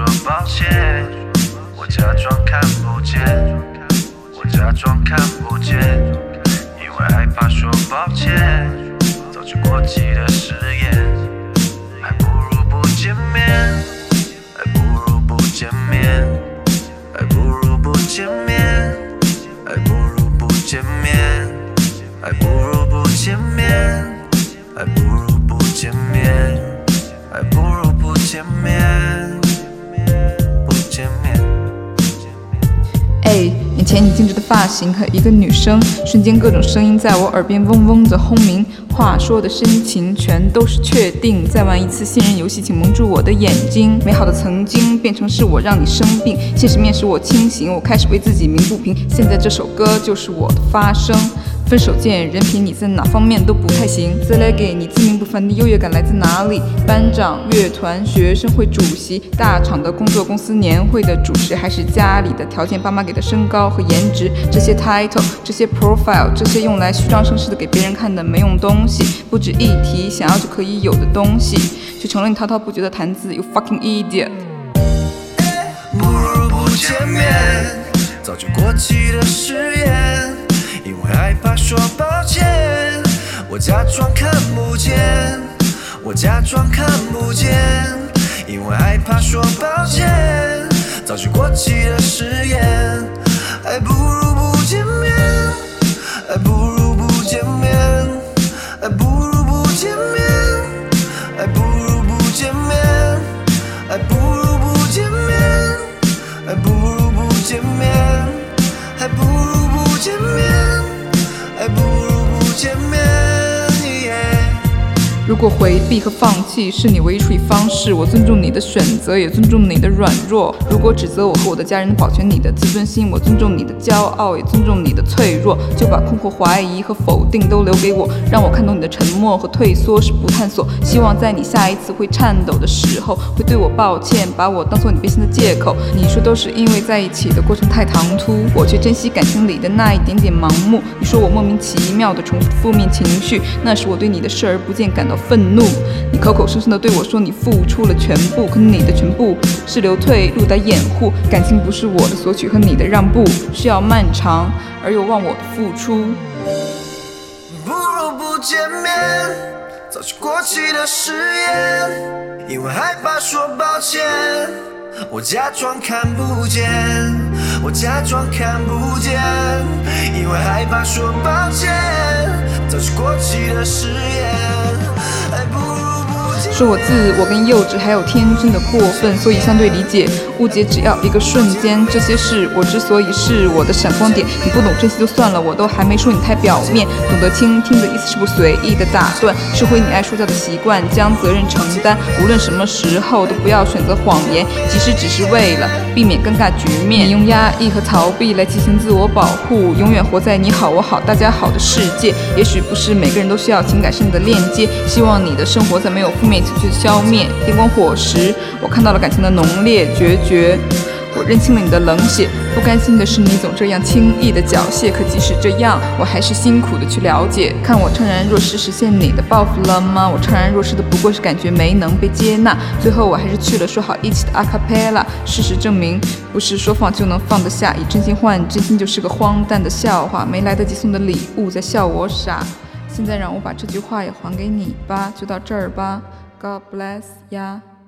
说抱歉，我假装看不见，我假装看不见，因为害怕说抱歉，早就过期的誓言，还不如不见面，还不如不见面，还不如不见面，还不如不见面，还不如不见面，还不如不见面，你精致的发型和一个女生，瞬间各种声音在我耳边嗡嗡的轰鸣，话说的深情全都是确定。再玩一次信任游戏，请蒙住我的眼睛。美好的曾经变成是我让你生病，现实面使我清醒，我开始为自己鸣不平。现在这首歌就是我的发声。分手见人品，你在哪方面都不太行。再来给你自命不凡的优越感来自哪里？班长、乐团、学生会主席、大厂的工作、公司年会的主持，还是家里的条件，爸妈给的身高和颜值？这些 title，这些 profile，这些用来虚张声势的给别人看的没用东西，不值一提，想要就可以有的东西，却成了你滔滔不绝的谈资。You fucking idiot！不如不见面，早就过期的誓言，害怕说抱歉，我假装看不见，我假装看不见，因为害怕说抱歉，早就过期的誓言，还不如不见面，还不如不见面，果回避和放弃是你唯一处理方式，我尊重你的选择，也尊重你的软弱。如果指责我和我的家人保全你的自尊心，我尊重你的骄傲，也尊重你的脆弱。就把困惑、怀疑和否定都留给我，让我看懂你的沉默和退缩是不探索。希望在你下一次会颤抖的时候，会对我抱歉，把我当做你变心的借口。你说都是因为在一起的过程太唐突，我却珍惜感情里的那一点点盲目。你说我莫名其妙的重复负面情绪，那是我对你的视而不见感到愤怒。你口口声声的对我说你付出了全部，可你的全部是留退路的掩护。感情不是我的索取和你的让步，需要漫长而又忘我的付出。不如不见面，早就过期的誓言，因为害怕说抱歉，我假装看不见，我假装看不见，因为害怕说抱歉，早就过期的誓言，还不。是我自我跟幼稚还有天真的过分，所以相对理解误解只要一个瞬间。这些事我之所以是我的闪光点，你不懂珍惜就算了，我都还没说你太表面。懂得倾听的意思是不随意的打断，是回你爱说教的习惯，将责任承担。无论什么时候都不要选择谎言，即使只是为了避免尴尬局面。你用压抑和逃避来进行自我保护，永远活在你好我好大家好的世界。也许不是每个人都需要情感上的链接，希望你的生活在没有负面情绪的消灭。电光火石，我看到了感情的浓烈决绝。我认清了你的冷血，不甘心的是你总这样轻易的缴械。可即使这样，我还是辛苦的去了解。看我怅然若失，实现你的抱负了吗？我怅然若失的不过是感觉没能被接纳。最后我还是去了说好一起的阿卡贝拉。事实证明，不是说放就能放得下。以真心换真心就是个荒诞的笑话。没来得及送的礼物在笑我傻。现在让我把这句话也还给你吧，就到这儿吧。God bless 呀。